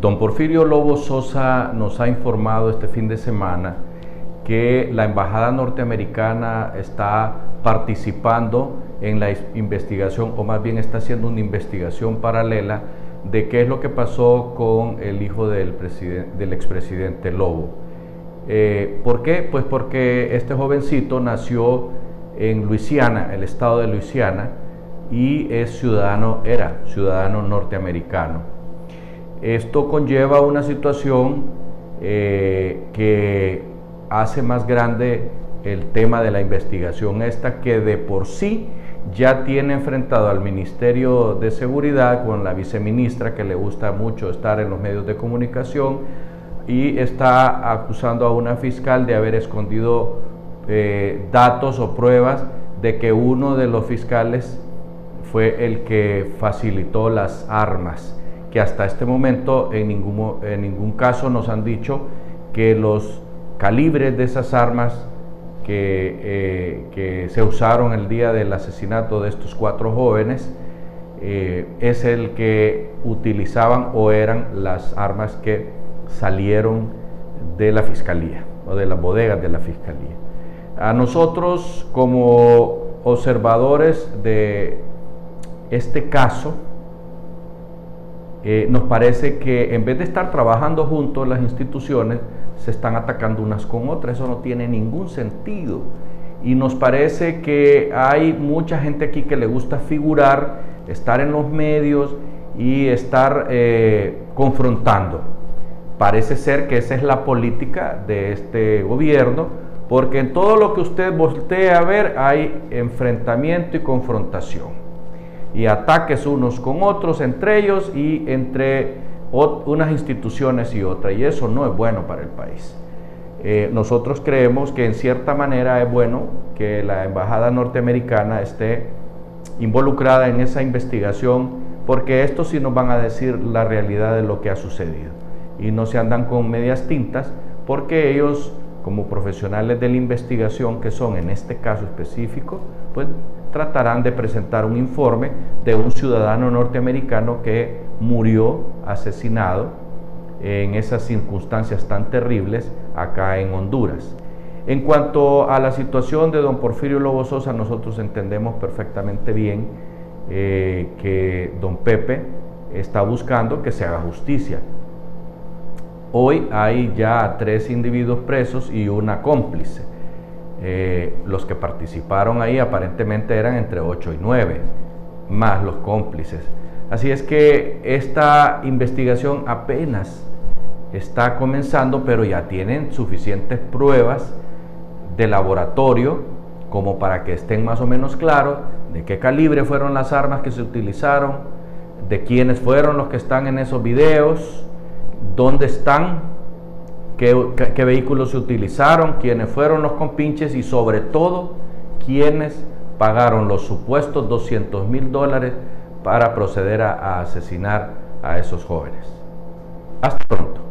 Don Porfirio Lobo Sosa nos ha informado este fin de semana que la Embajada norteamericana está participando en la investigación, o más bien está haciendo una investigación paralela de qué es lo que pasó con el hijo del, expresidente Lobo. Eh, ¿Por qué? Pues porque este jovencito nació en Luisiana, el estado de Luisiana, y es ciudadano, era ciudadano norteamericano. Esto conlleva una situación eh, que hace más grande el tema de la investigación esta que de por sí ya tiene enfrentado al Ministerio de Seguridad con la viceministra que le gusta mucho estar en los medios de comunicación y está acusando a una fiscal de haber escondido eh, datos o pruebas de que uno de los fiscales fue el que facilitó las armas que hasta este momento en ningún, en ningún caso nos han dicho que los calibres de esas armas que, eh, que, se usaron el día del asesinato de estos cuatro jóvenes eh, es el que utilizaban o eran las armas que salieron de la fiscalía o de las bodegas de la fiscalía. A nosotros como observadores de este caso, eh, nos parece que en vez de estar trabajando juntos las instituciones, se están atacando unas con otras. Eso no tiene ningún sentido. Y nos parece que hay mucha gente aquí que le gusta figurar, estar en los medios y estar eh, confrontando. Parece ser que esa es la política de este gobierno, porque en todo lo que usted voltee a ver hay enfrentamiento y confrontación y ataques unos con otros entre ellos y entre unas instituciones y otras. Y eso no es bueno para el país. Eh, nosotros creemos que en cierta manera es bueno que la embajada norteamericana esté involucrada en esa investigación porque estos sí nos van a decir la realidad de lo que ha sucedido y no se andan con medias tintas porque ellos como profesionales de la investigación que son en este caso específico pues tratarán de presentar un informe de un ciudadano norteamericano que murió asesinado en esas circunstancias tan terribles acá en Honduras. En cuanto a la situación de don Porfirio Lobo Sosa, nosotros entendemos perfectamente bien eh, que don Pepe está buscando que se haga justicia. Hoy hay ya tres individuos presos y una cómplice. Eh, los que participaron ahí aparentemente eran entre 8 y 9, más los cómplices. Así es que esta investigación apenas está comenzando, pero ya tienen suficientes pruebas de laboratorio como para que estén más o menos claros de qué calibre fueron las armas que se utilizaron, de quiénes fueron los que están en esos videos, dónde están qué, vehículos se utilizaron, quiénes fueron los compinches y sobre todo quiénes pagaron los supuestos 200 mil dólares para proceder a asesinar a esos jóvenes. Hasta pronto.